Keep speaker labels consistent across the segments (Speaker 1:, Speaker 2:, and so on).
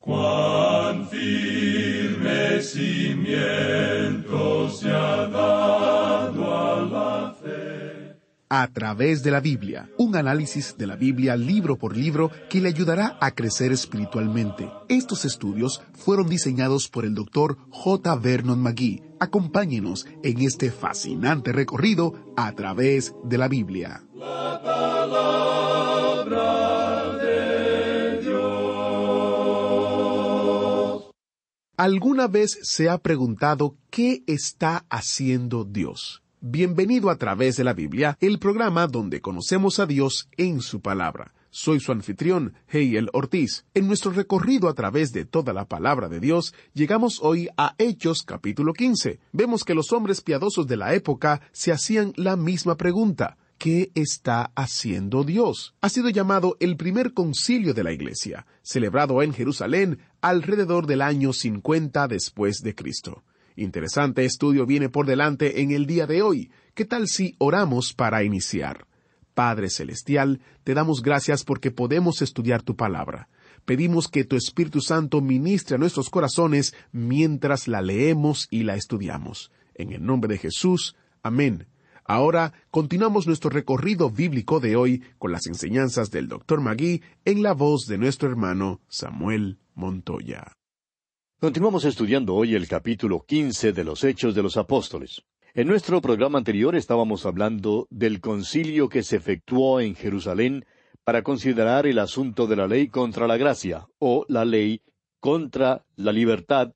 Speaker 1: Cuán firme cimiento se ha dado a la fe.
Speaker 2: A través de la Biblia, un análisis de la Biblia libro por libro que le ayudará a crecer espiritualmente. Estos estudios fueron diseñados por el doctor J. Vernon McGee. Acompáñenos en este fascinante recorrido a través de la Biblia.
Speaker 1: La palabra
Speaker 2: ¿Alguna vez se ha preguntado qué está haciendo Dios? Bienvenido a través de la Biblia, el programa donde conocemos a Dios en su palabra. Soy su anfitrión, Heiel Ortiz. En nuestro recorrido a través de toda la palabra de Dios, llegamos hoy a Hechos capítulo 15. Vemos que los hombres piadosos de la época se hacían la misma pregunta. ¿Qué está haciendo Dios? Ha sido llamado el primer concilio de la Iglesia, celebrado en Jerusalén alrededor del año 50 después de Cristo. Interesante estudio viene por delante en el día de hoy. ¿Qué tal si oramos para iniciar? Padre Celestial, te damos gracias porque podemos estudiar tu palabra. Pedimos que tu Espíritu Santo ministre a nuestros corazones mientras la leemos y la estudiamos. En el nombre de Jesús. Amén. Ahora continuamos nuestro recorrido bíblico de hoy con las enseñanzas del Dr. Magui en la voz de nuestro hermano Samuel Montoya.
Speaker 3: Continuamos estudiando hoy el capítulo 15 de los Hechos de los Apóstoles. En nuestro programa anterior estábamos hablando del concilio que se efectuó en Jerusalén para considerar el asunto de la ley contra la gracia, o la ley contra la libertad,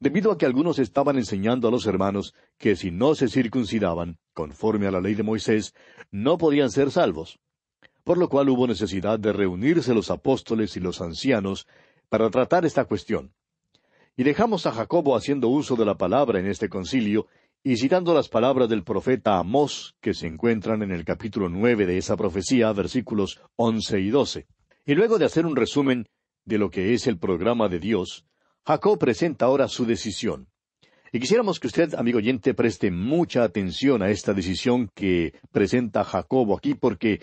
Speaker 3: debido a que algunos estaban enseñando a los hermanos que si no se circuncidaban, conforme a la ley de Moisés, no podían ser salvos. Por lo cual hubo necesidad de reunirse los apóstoles y los ancianos para tratar esta cuestión. Y dejamos a Jacobo haciendo uso de la palabra en este concilio, y citando las palabras del profeta Amós, que se encuentran en el capítulo nueve de esa profecía, versículos once y doce. Y luego de hacer un resumen de lo que es el programa de Dios, Jacob presenta ahora su decisión. Y quisiéramos que usted, amigo oyente, preste mucha atención a esta decisión que presenta Jacobo aquí, porque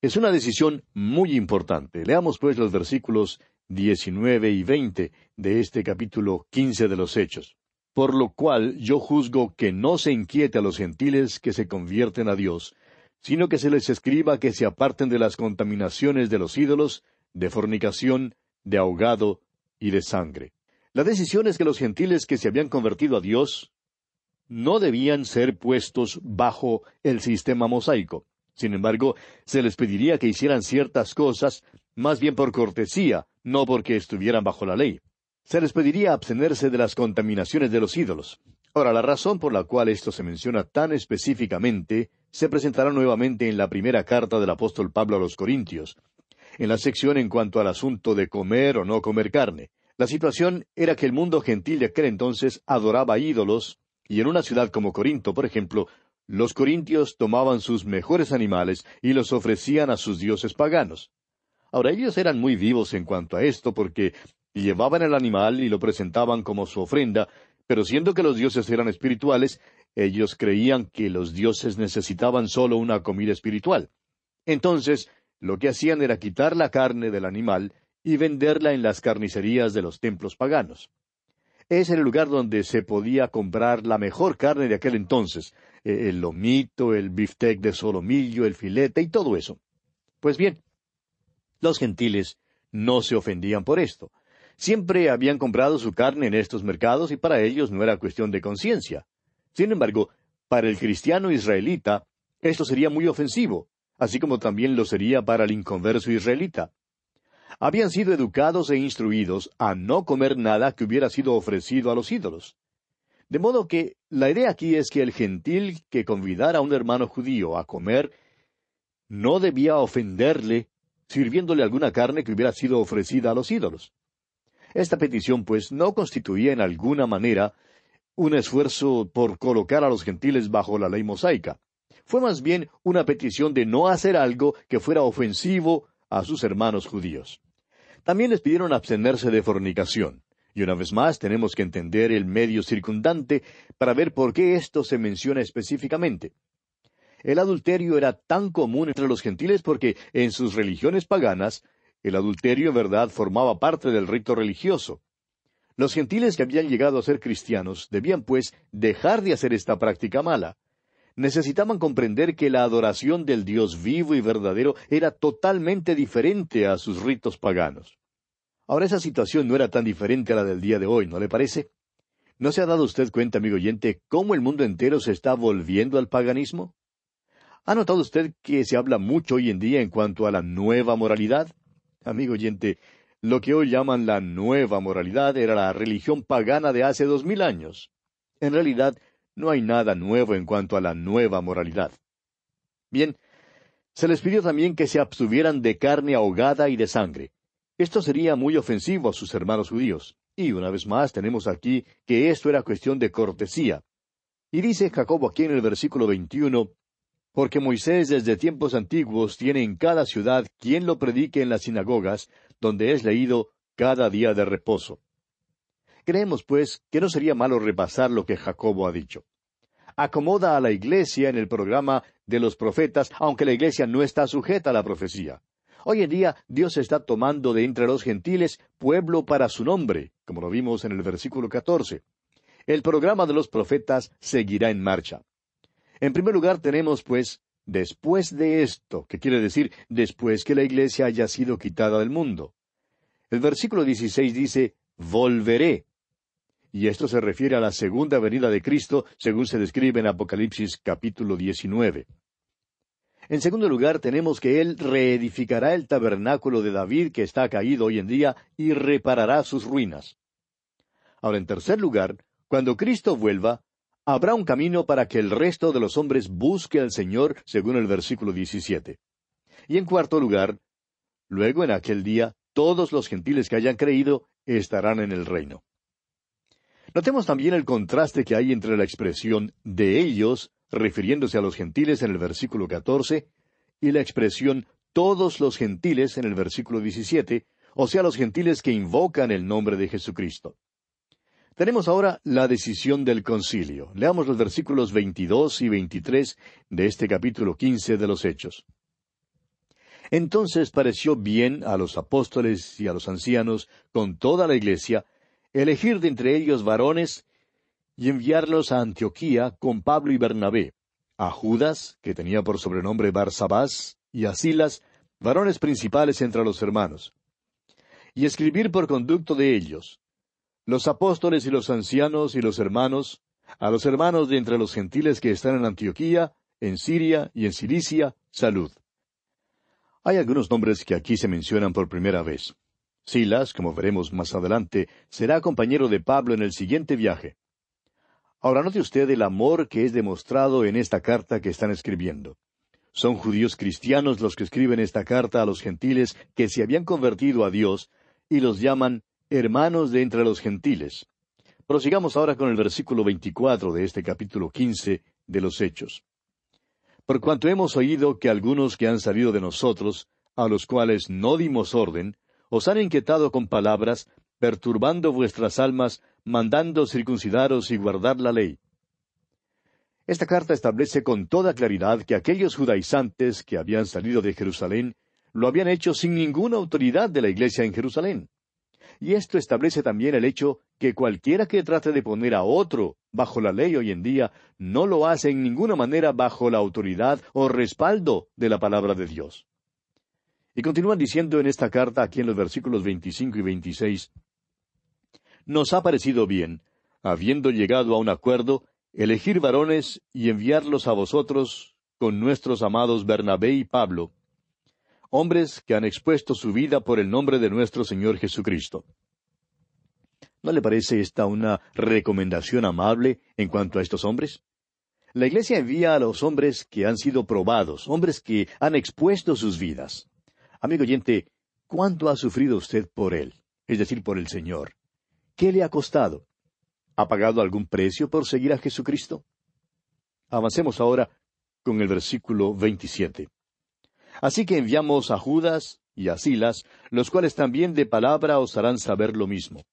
Speaker 3: es una decisión muy importante. Leamos pues los versículos diecinueve y veinte de este capítulo quince de los Hechos. Por lo cual yo juzgo que no se inquiete a los gentiles que se convierten a Dios, sino que se les escriba que se aparten de las contaminaciones de los ídolos, de fornicación, de ahogado y de sangre. La decisión es que los gentiles que se habían convertido a Dios no debían ser puestos bajo el sistema mosaico. Sin embargo, se les pediría que hicieran ciertas cosas, más bien por cortesía, no porque estuvieran bajo la ley se les pediría abstenerse de las contaminaciones de los ídolos. Ahora, la razón por la cual esto se menciona tan específicamente se presentará nuevamente en la primera carta del apóstol Pablo a los Corintios, en la sección en cuanto al asunto de comer o no comer carne. La situación era que el mundo gentil de aquel entonces adoraba ídolos, y en una ciudad como Corinto, por ejemplo, los corintios tomaban sus mejores animales y los ofrecían a sus dioses paganos. Ahora ellos eran muy vivos en cuanto a esto porque llevaban el animal y lo presentaban como su ofrenda, pero siendo que los dioses eran espirituales, ellos creían que los dioses necesitaban solo una comida espiritual. Entonces, lo que hacían era quitar la carne del animal y venderla en las carnicerías de los templos paganos. Es el lugar donde se podía comprar la mejor carne de aquel entonces, e, el lomito, el biftec de solomillo, el filete y todo eso. Pues bien, los gentiles no se ofendían por esto. Siempre habían comprado su carne en estos mercados y para ellos no era cuestión de conciencia. Sin embargo, para el cristiano israelita, esto sería muy ofensivo, así como también lo sería para el inconverso israelita. Habían sido educados e instruidos a no comer nada que hubiera sido ofrecido a los ídolos. De modo que la idea aquí es que el gentil que convidara a un hermano judío a comer no debía ofenderle sirviéndole alguna carne que hubiera sido ofrecida a los ídolos. Esta petición, pues, no constituía en alguna manera un esfuerzo por colocar a los gentiles bajo la ley mosaica. Fue más bien una petición de no hacer algo que fuera ofensivo a sus hermanos judíos. También les pidieron abstenerse de fornicación. Y una vez más tenemos que entender el medio circundante para ver por qué esto se menciona específicamente. El adulterio era tan común entre los gentiles porque en sus religiones paganas el adulterio en verdad formaba parte del rito religioso. Los gentiles que habían llegado a ser cristianos debían, pues, dejar de hacer esta práctica mala. Necesitaban comprender que la adoración del Dios vivo y verdadero era totalmente diferente a sus ritos paganos. Ahora esa situación no era tan diferente a la del día de hoy, ¿no le parece? ¿No se ha dado usted cuenta, amigo oyente, cómo el mundo entero se está volviendo al paganismo? ¿Ha notado usted que se habla mucho hoy en día en cuanto a la nueva moralidad? Amigo oyente, lo que hoy llaman la nueva moralidad era la religión pagana de hace dos mil años. En realidad, no hay nada nuevo en cuanto a la nueva moralidad. Bien, se les pidió también que se abstuvieran de carne ahogada y de sangre. Esto sería muy ofensivo a sus hermanos judíos. Y una vez más tenemos aquí que esto era cuestión de cortesía. Y dice Jacobo aquí en el versículo 21, porque Moisés desde tiempos antiguos tiene en cada ciudad quien lo predique en las sinagogas, donde es leído cada día de reposo. Creemos, pues, que no sería malo repasar lo que Jacobo ha dicho. Acomoda a la iglesia en el programa de los profetas, aunque la iglesia no está sujeta a la profecía. Hoy en día Dios está tomando de entre los gentiles pueblo para su nombre, como lo vimos en el versículo catorce. El programa de los profetas seguirá en marcha. En primer lugar tenemos, pues, después de esto, que quiere decir después que la iglesia haya sido quitada del mundo. El versículo 16 dice, volveré. Y esto se refiere a la segunda venida de Cristo, según se describe en Apocalipsis capítulo 19. En segundo lugar, tenemos que Él reedificará el tabernáculo de David que está caído hoy en día y reparará sus ruinas. Ahora, en tercer lugar, cuando Cristo vuelva, habrá un camino para que el resto de los hombres busque al Señor, según el versículo 17. Y en cuarto lugar, luego en aquel día, todos los gentiles que hayan creído estarán en el reino. Notemos también el contraste que hay entre la expresión de ellos, refiriéndose a los gentiles en el versículo 14, y la expresión todos los gentiles en el versículo 17, o sea, los gentiles que invocan el nombre de Jesucristo. Tenemos ahora la decisión del concilio. Leamos los versículos 22 y 23 de este capítulo 15 de los Hechos. Entonces pareció bien a los apóstoles y a los ancianos, con toda la iglesia, elegir de entre ellos varones y enviarlos a Antioquía con Pablo y Bernabé, a Judas, que tenía por sobrenombre Barsabás, y a Silas, varones principales entre los hermanos, y escribir por conducto de ellos, los apóstoles y los ancianos y los hermanos, a los hermanos de entre los gentiles que están en Antioquía, en Siria y en Cilicia, salud. Hay algunos nombres que aquí se mencionan por primera vez. Silas, como veremos más adelante, será compañero de Pablo en el siguiente viaje. Ahora note usted el amor que es demostrado en esta carta que están escribiendo. Son judíos cristianos los que escriben esta carta a los gentiles que se habían convertido a Dios y los llaman hermanos de entre los gentiles. Prosigamos ahora con el versículo veinticuatro de este capítulo quince de los Hechos. Por cuanto hemos oído que algunos que han salido de nosotros, a los cuales no dimos orden, os han inquietado con palabras, perturbando vuestras almas, mandando circuncidaros y guardar la ley. Esta carta establece con toda claridad que aquellos judaizantes que habían salido de Jerusalén lo habían hecho sin ninguna autoridad de la iglesia en Jerusalén. Y esto establece también el hecho que cualquiera que trate de poner a otro bajo la ley hoy en día no lo hace en ninguna manera bajo la autoridad o respaldo de la palabra de Dios. Y continúan diciendo en esta carta, aquí en los versículos 25 y 26, nos ha parecido bien, habiendo llegado a un acuerdo, elegir varones y enviarlos a vosotros con nuestros amados Bernabé y Pablo, hombres que han expuesto su vida por el nombre de nuestro Señor Jesucristo. ¿No le parece esta una recomendación amable en cuanto a estos hombres? La Iglesia envía a los hombres que han sido probados, hombres que han expuesto sus vidas. Amigo oyente, ¿cuánto ha sufrido usted por Él? Es decir, por el Señor. ¿Qué le ha costado? ¿Ha pagado algún precio por seguir a Jesucristo? Avancemos ahora con el versículo 27. Así que enviamos a Judas y a Silas, los cuales también de palabra os harán saber lo mismo.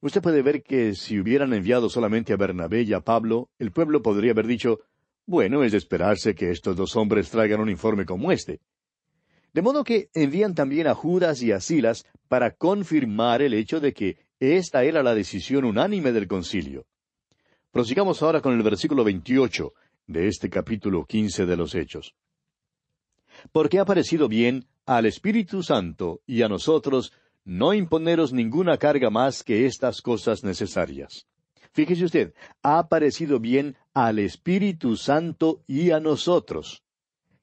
Speaker 3: Usted puede ver que si hubieran enviado solamente a Bernabé y a Pablo, el pueblo podría haber dicho, bueno, es de esperarse que estos dos hombres traigan un informe como este. De modo que envían también a Judas y a Silas para confirmar el hecho de que esta era la decisión unánime del concilio. Prosigamos ahora con el versículo 28 de este capítulo quince de los Hechos. Porque ha parecido bien al Espíritu Santo y a nosotros no imponeros ninguna carga más que estas cosas necesarias. Fíjese usted, ha parecido bien al Espíritu Santo y a nosotros.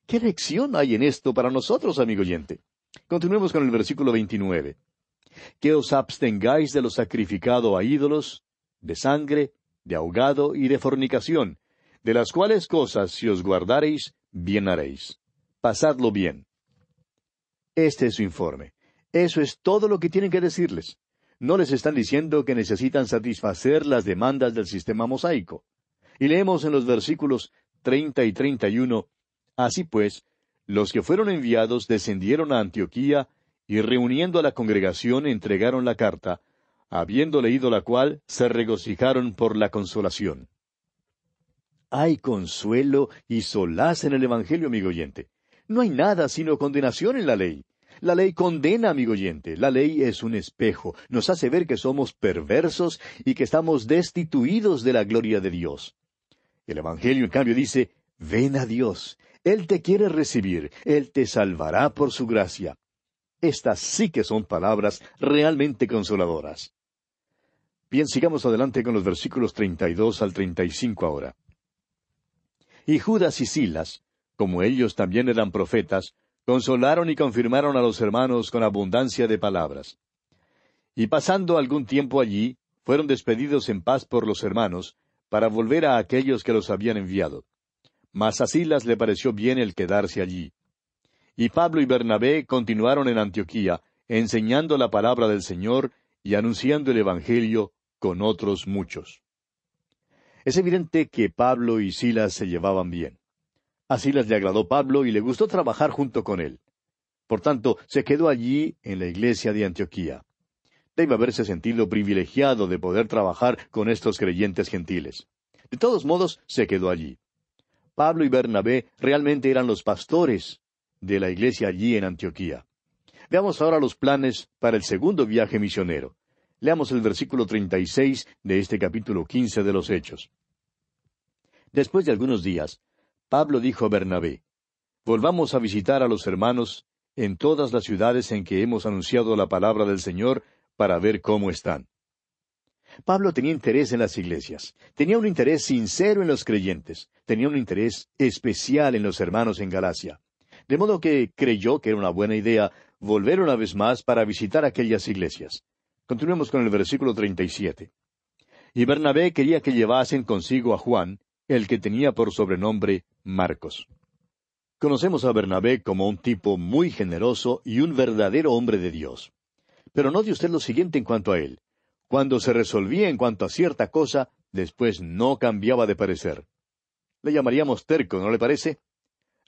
Speaker 3: ¿Qué lección hay en esto para nosotros, amigo oyente? Continuemos con el versículo 29. Que os abstengáis de lo sacrificado a ídolos, de sangre, de ahogado y de fornicación, de las cuales cosas si os guardareis, bien haréis. Pasadlo bien. Este es su informe. Eso es todo lo que tienen que decirles. No les están diciendo que necesitan satisfacer las demandas del sistema mosaico. Y leemos en los versículos treinta y treinta y uno Así pues, los que fueron enviados descendieron a Antioquía y reuniendo a la congregación entregaron la carta, habiendo leído la cual se regocijaron por la consolación. Hay consuelo y solaz en el Evangelio, amigo oyente. No hay nada sino condenación en la ley. La ley condena, amigo oyente. La ley es un espejo. Nos hace ver que somos perversos y que estamos destituidos de la gloria de Dios. El Evangelio, en cambio, dice, ven a Dios. Él te quiere recibir, Él te salvará por su gracia. Estas sí que son palabras realmente consoladoras. Bien, sigamos adelante con los versículos 32 al 35 ahora. Y Judas y Silas, como ellos también eran profetas, consolaron y confirmaron a los hermanos con abundancia de palabras. Y pasando algún tiempo allí, fueron despedidos en paz por los hermanos, para volver a aquellos que los habían enviado. Mas a Silas le pareció bien el quedarse allí. Y Pablo y Bernabé continuaron en Antioquía, enseñando la palabra del Señor y anunciando el Evangelio con otros muchos. Es evidente que Pablo y Silas se llevaban bien. A Silas le agradó Pablo y le gustó trabajar junto con él. Por tanto, se quedó allí en la iglesia de Antioquía. Debe haberse sentido privilegiado de poder trabajar con estos creyentes gentiles. De todos modos, se quedó allí. Pablo y Bernabé realmente eran los pastores de la iglesia allí en Antioquía. Veamos ahora los planes para el segundo viaje misionero. Leamos el versículo 36 de este capítulo 15 de los Hechos. Después de algunos días, Pablo dijo a Bernabé, Volvamos a visitar a los hermanos en todas las ciudades en que hemos anunciado la palabra del Señor para ver cómo están. Pablo tenía interés en las iglesias, tenía un interés sincero en los creyentes, tenía un interés especial en los hermanos en Galacia. De modo que creyó que era una buena idea volver una vez más para visitar aquellas iglesias. Continuemos con el versículo 37. Y Bernabé quería que llevasen consigo a Juan, el que tenía por sobrenombre Marcos. Conocemos a Bernabé como un tipo muy generoso y un verdadero hombre de Dios. Pero note usted lo siguiente en cuanto a él. Cuando se resolvía en cuanto a cierta cosa, después no cambiaba de parecer. Le llamaríamos terco, ¿no le parece?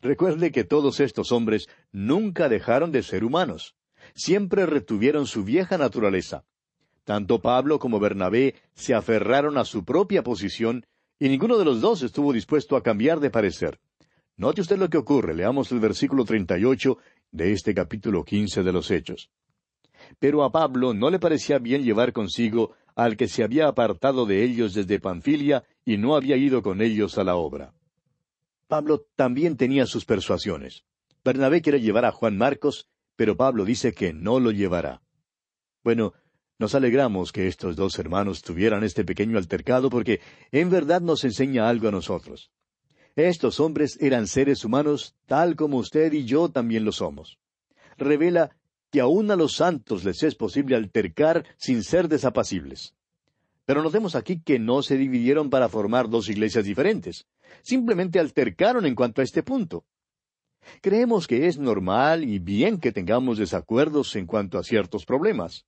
Speaker 3: Recuerde que todos estos hombres nunca dejaron de ser humanos. Siempre retuvieron su vieja naturaleza. Tanto Pablo como Bernabé se aferraron a su propia posición y ninguno de los dos estuvo dispuesto a cambiar de parecer. Note usted lo que ocurre. Leamos el versículo 38 de este capítulo 15 de los Hechos. Pero a Pablo no le parecía bien llevar consigo al que se había apartado de ellos desde Panfilia y no había ido con ellos a la obra. Pablo también tenía sus persuasiones. Bernabé quiere llevar a Juan Marcos, pero Pablo dice que no lo llevará. Bueno, Nos alegramos que estos dos hermanos tuvieran este pequeño altercado porque en verdad nos enseña algo a nosotros. Estos hombres eran seres humanos tal como usted y yo también lo somos. Revela que aun a los santos les es posible altercar sin ser desapacibles. Pero notemos aquí que no se dividieron para formar dos iglesias diferentes. Simplemente altercaron en cuanto a este punto. Creemos que es normal y bien que tengamos desacuerdos en cuanto a ciertos problemas.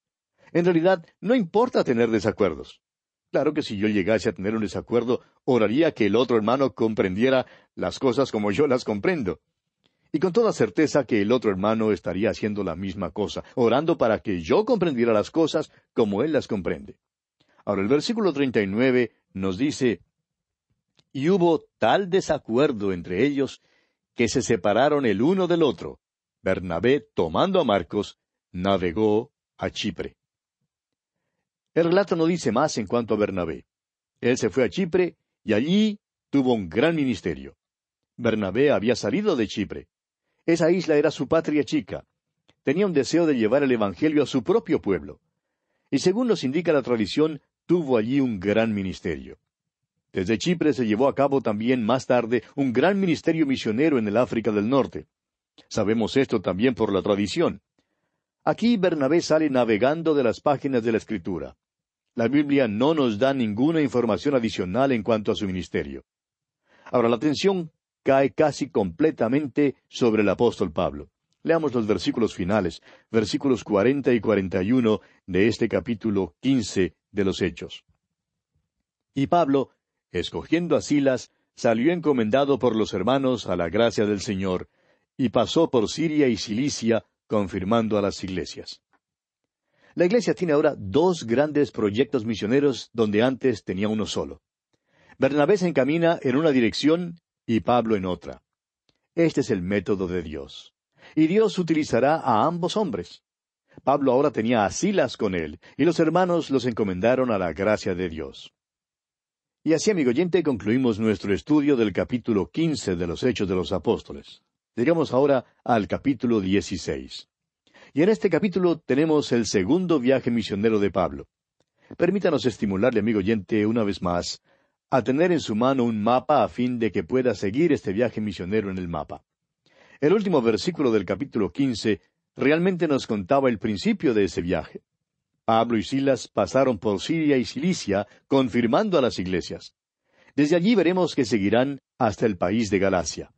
Speaker 3: En realidad, no importa tener desacuerdos. Claro que si yo llegase a tener un desacuerdo, oraría que el otro hermano comprendiera las cosas como yo las comprendo. Y con toda certeza que el otro hermano estaría haciendo la misma cosa, orando para que yo comprendiera las cosas como él las comprende. Ahora el versículo 39 nos dice, Y hubo tal desacuerdo entre ellos que se separaron el uno del otro. Bernabé, tomando a Marcos, navegó a Chipre. El relato no dice más en cuanto a Bernabé. Él se fue a Chipre y allí tuvo un gran ministerio. Bernabé había salido de Chipre. Esa isla era su patria chica. Tenía un deseo de llevar el Evangelio a su propio pueblo. Y según nos indica la tradición, tuvo allí un gran ministerio. Desde Chipre se llevó a cabo también más tarde un gran ministerio misionero en el África del Norte. Sabemos esto también por la tradición. Aquí Bernabé sale navegando de las páginas de la Escritura. La Biblia no nos da ninguna información adicional en cuanto a su ministerio. Ahora la atención cae casi completamente sobre el apóstol Pablo. Leamos los versículos finales, versículos cuarenta y cuarenta y uno de este capítulo quince de los Hechos. Y Pablo, escogiendo a Silas, salió encomendado por los hermanos a la gracia del Señor, y pasó por Siria y Cilicia, confirmando a las iglesias. La iglesia tiene ahora dos grandes proyectos misioneros donde antes tenía uno solo. Bernabé se encamina en una dirección y Pablo en otra. Este es el método de Dios. Y Dios utilizará a ambos hombres. Pablo ahora tenía a Silas con él, y los hermanos los encomendaron a la gracia de Dios. Y así, amigo oyente, concluimos nuestro estudio del capítulo quince de los Hechos de los Apóstoles. Llegamos ahora al capítulo dieciséis. Y en este capítulo tenemos el segundo viaje misionero de Pablo. Permítanos estimularle, amigo oyente, una vez más, a tener en su mano un mapa a fin de que pueda seguir este viaje misionero en el mapa. El último versículo del capítulo quince realmente nos contaba el principio de ese viaje. Pablo y Silas pasaron por Siria y Cilicia, confirmando a las iglesias. Desde allí veremos que seguirán hasta el país de Galacia.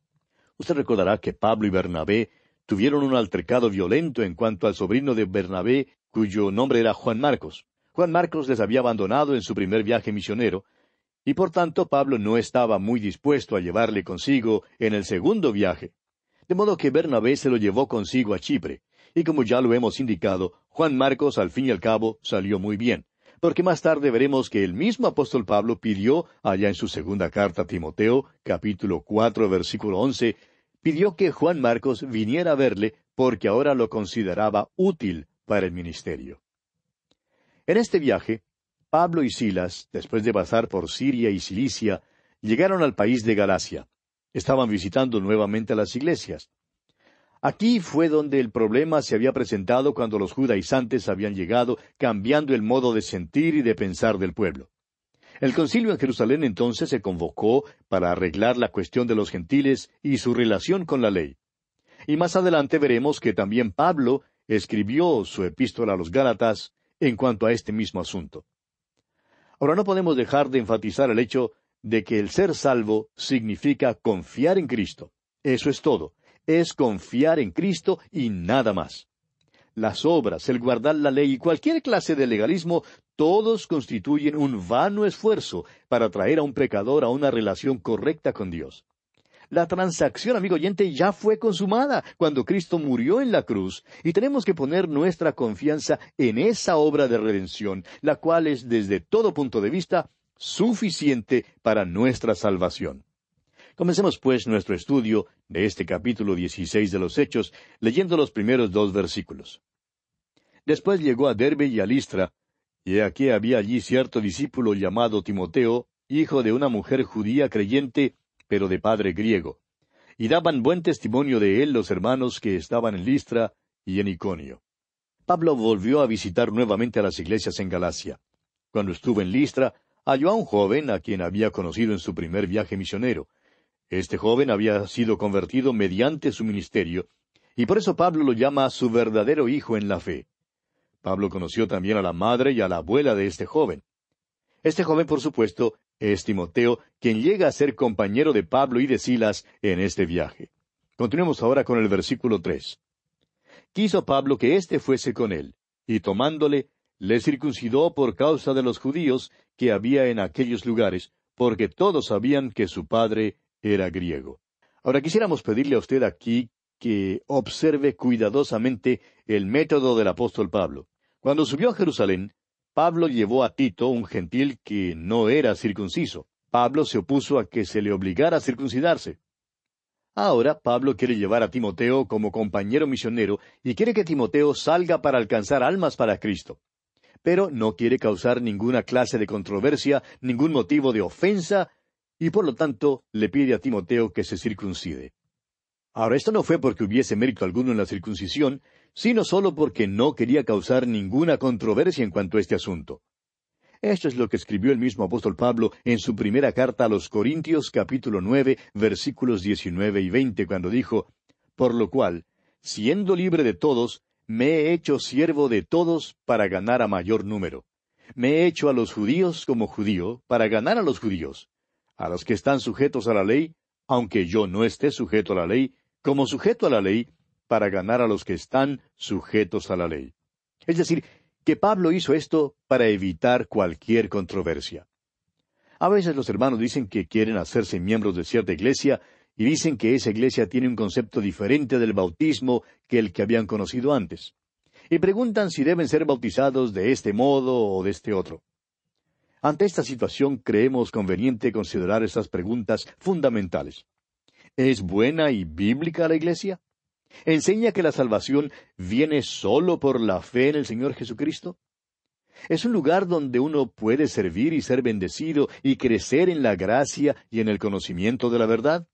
Speaker 3: Usted recordará que Pablo y Bernabé tuvieron un altercado violento en cuanto al sobrino de Bernabé, cuyo nombre era Juan Marcos. Juan Marcos les había abandonado en su primer viaje misionero, y por tanto Pablo no estaba muy dispuesto a llevarle consigo en el segundo viaje. De modo que Bernabé se lo llevó consigo a Chipre, y como ya lo hemos indicado, Juan Marcos al fin y al cabo salió muy bien, porque más tarde veremos que el mismo apóstol Pablo pidió allá en su segunda carta a Timoteo, capítulo cuatro, versículo once, pidió que Juan Marcos viniera a verle porque ahora lo consideraba útil para el ministerio. En este viaje, Pablo y Silas, después de pasar por Siria y Cilicia, llegaron al país de Galacia. Estaban visitando nuevamente las iglesias. Aquí fue donde el problema se había presentado cuando los judaizantes habían llegado, cambiando el modo de sentir y de pensar del pueblo. El concilio en Jerusalén entonces se convocó para arreglar la cuestión de los gentiles y su relación con la ley. Y más adelante veremos que también Pablo escribió su epístola a los Gálatas en cuanto a este mismo asunto. Ahora no podemos dejar de enfatizar el hecho de que el ser salvo significa confiar en Cristo. Eso es todo. Es confiar en Cristo y nada más las obras, el guardar la ley y cualquier clase de legalismo, todos constituyen un vano esfuerzo para traer a un pecador a una relación correcta con Dios. La transacción, amigo oyente, ya fue consumada cuando Cristo murió en la cruz, y tenemos que poner nuestra confianza en esa obra de redención, la cual es desde todo punto de vista suficiente para nuestra salvación. Comencemos pues nuestro estudio de este capítulo dieciséis de los Hechos, leyendo los primeros dos versículos. Después llegó a Derbe y a Listra, y aquí había allí cierto discípulo llamado Timoteo, hijo de una mujer judía creyente, pero de padre griego. Y daban buen testimonio de él los hermanos que estaban en Listra y en Iconio. Pablo volvió a visitar nuevamente a las iglesias en Galacia. Cuando estuvo en Listra, halló a un joven a quien había conocido en su primer viaje misionero. Este joven había sido convertido mediante su ministerio, y por eso Pablo lo llama su verdadero hijo en la fe. Pablo conoció también a la madre y a la abuela de este joven. Este joven, por supuesto, es Timoteo, quien llega a ser compañero de Pablo y de Silas en este viaje. Continuemos ahora con el versículo tres. Quiso Pablo que éste fuese con él, y tomándole, le circuncidó por causa de los judíos que había en aquellos lugares, porque todos sabían que su padre era griego. Ahora quisiéramos pedirle a usted aquí que observe cuidadosamente el método del apóstol Pablo. Cuando subió a Jerusalén, Pablo llevó a Tito, un gentil que no era circunciso. Pablo se opuso a que se le obligara a circuncidarse. Ahora Pablo quiere llevar a Timoteo como compañero misionero y quiere que Timoteo salga para alcanzar almas para Cristo. Pero no quiere causar ninguna clase de controversia, ningún motivo de ofensa, y por lo tanto le pide a Timoteo que se circuncide. Ahora, esto no fue porque hubiese mérito alguno en la circuncisión, sino solo porque no quería causar ninguna controversia en cuanto a este asunto. Esto es lo que escribió el mismo apóstol Pablo en su primera carta a los Corintios capítulo nueve versículos diecinueve y veinte cuando dijo, Por lo cual, siendo libre de todos, me he hecho siervo de todos para ganar a mayor número. Me he hecho a los judíos como judío para ganar a los judíos, a los que están sujetos a la ley, aunque yo no esté sujeto a la ley, como sujeto a la ley, para ganar a los que están sujetos a la ley. Es decir, que Pablo hizo esto para evitar cualquier controversia. A veces los hermanos dicen que quieren hacerse miembros de cierta iglesia y dicen que esa iglesia tiene un concepto diferente del bautismo que el que habían conocido antes. Y preguntan si deben ser bautizados de este modo o de este otro. Ante esta situación creemos conveniente considerar estas preguntas fundamentales. ¿Es buena y bíblica la Iglesia? ¿Enseña que la salvación viene solo por la fe en el Señor Jesucristo? ¿Es un lugar donde uno puede servir y ser bendecido y crecer en la gracia y en el conocimiento de la verdad?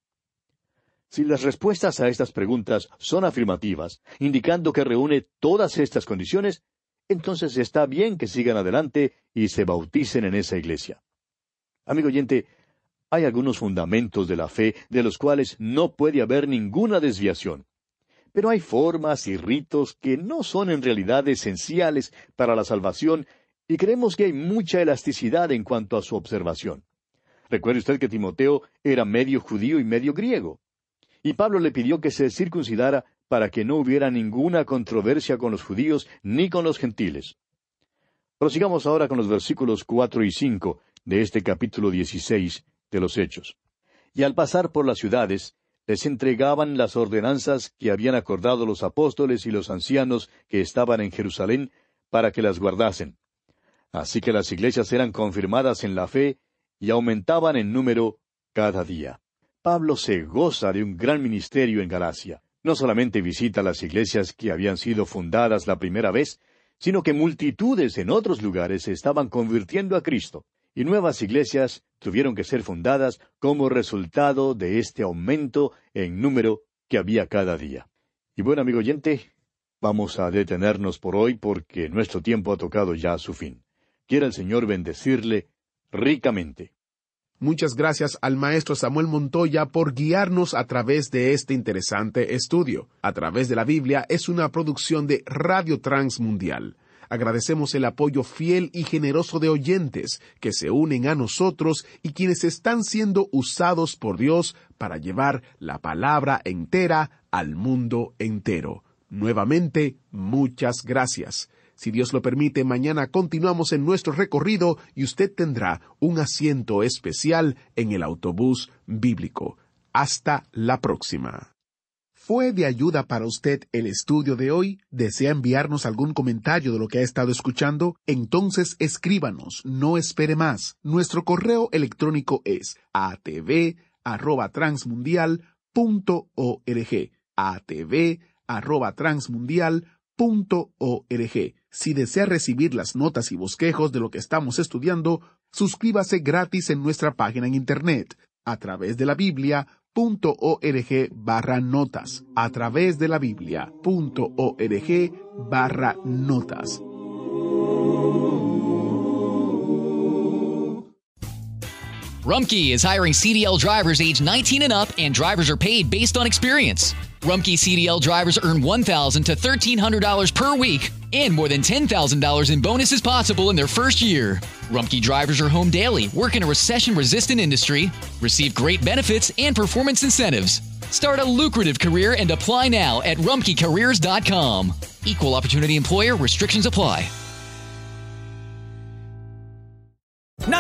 Speaker 3: Si las respuestas a estas preguntas son afirmativas, indicando que reúne todas estas condiciones, entonces está bien que sigan adelante y se bauticen en esa iglesia. Amigo oyente, hay algunos fundamentos de la fe de los cuales no puede haber ninguna desviación. Pero hay formas y ritos que no son en realidad esenciales para la salvación y creemos que hay mucha elasticidad en cuanto a su observación. Recuerde usted que Timoteo era medio judío y medio griego. Y Pablo le pidió que se circuncidara para que no hubiera ninguna controversia con los judíos ni con los gentiles. Prosigamos ahora con los versículos cuatro y cinco de este capítulo dieciséis de los Hechos. Y al pasar por las ciudades, les entregaban las ordenanzas que habían acordado los apóstoles y los ancianos que estaban en Jerusalén para que las guardasen. Así que las iglesias eran confirmadas en la fe y aumentaban en número cada día. Pablo se goza de un gran ministerio en Galacia. No solamente visita las iglesias que habían sido fundadas la primera vez, sino que multitudes en otros lugares se estaban convirtiendo a Cristo y nuevas iglesias tuvieron que ser fundadas como resultado de este aumento en número que había cada día. Y bueno, amigo oyente, vamos a detenernos por hoy porque nuestro tiempo ha tocado ya su fin. Quiera el Señor bendecirle ricamente.
Speaker 2: Muchas gracias al maestro Samuel Montoya por guiarnos a través de este interesante estudio. A través de la Biblia es una producción de Radio Transmundial. Agradecemos el apoyo fiel y generoso de oyentes que se unen a nosotros y quienes están siendo usados por Dios para llevar la palabra entera al mundo entero. Nuevamente, muchas gracias. Si Dios lo permite, mañana continuamos en nuestro recorrido y usted tendrá un asiento especial en el autobús bíblico. Hasta la próxima. ¿Fue de ayuda para usted el estudio de hoy? ¿Desea enviarnos algún comentario de lo que ha estado escuchando? Entonces escríbanos, no espere más. Nuestro correo electrónico es atv@transmundial.org. atv@transmundial.org. Si desea recibir las notas y bosquejos de lo que estamos estudiando, suscríbase gratis en nuestra página en internet a través de la Biblia barra notas. A través de la Biblia.org barra notas.
Speaker 4: Rumkey is hiring CDL drivers age 19 and up, and drivers are paid based on experience. Rumkey CDL drivers earn 1,000 to $1,300 per week, and more than $10,000 in bonuses possible in their first year. Rumkey drivers are home daily, work in a recession resistant industry, receive great benefits and performance incentives. Start a lucrative career and apply now at rumkeycareers.com. Equal opportunity employer restrictions apply.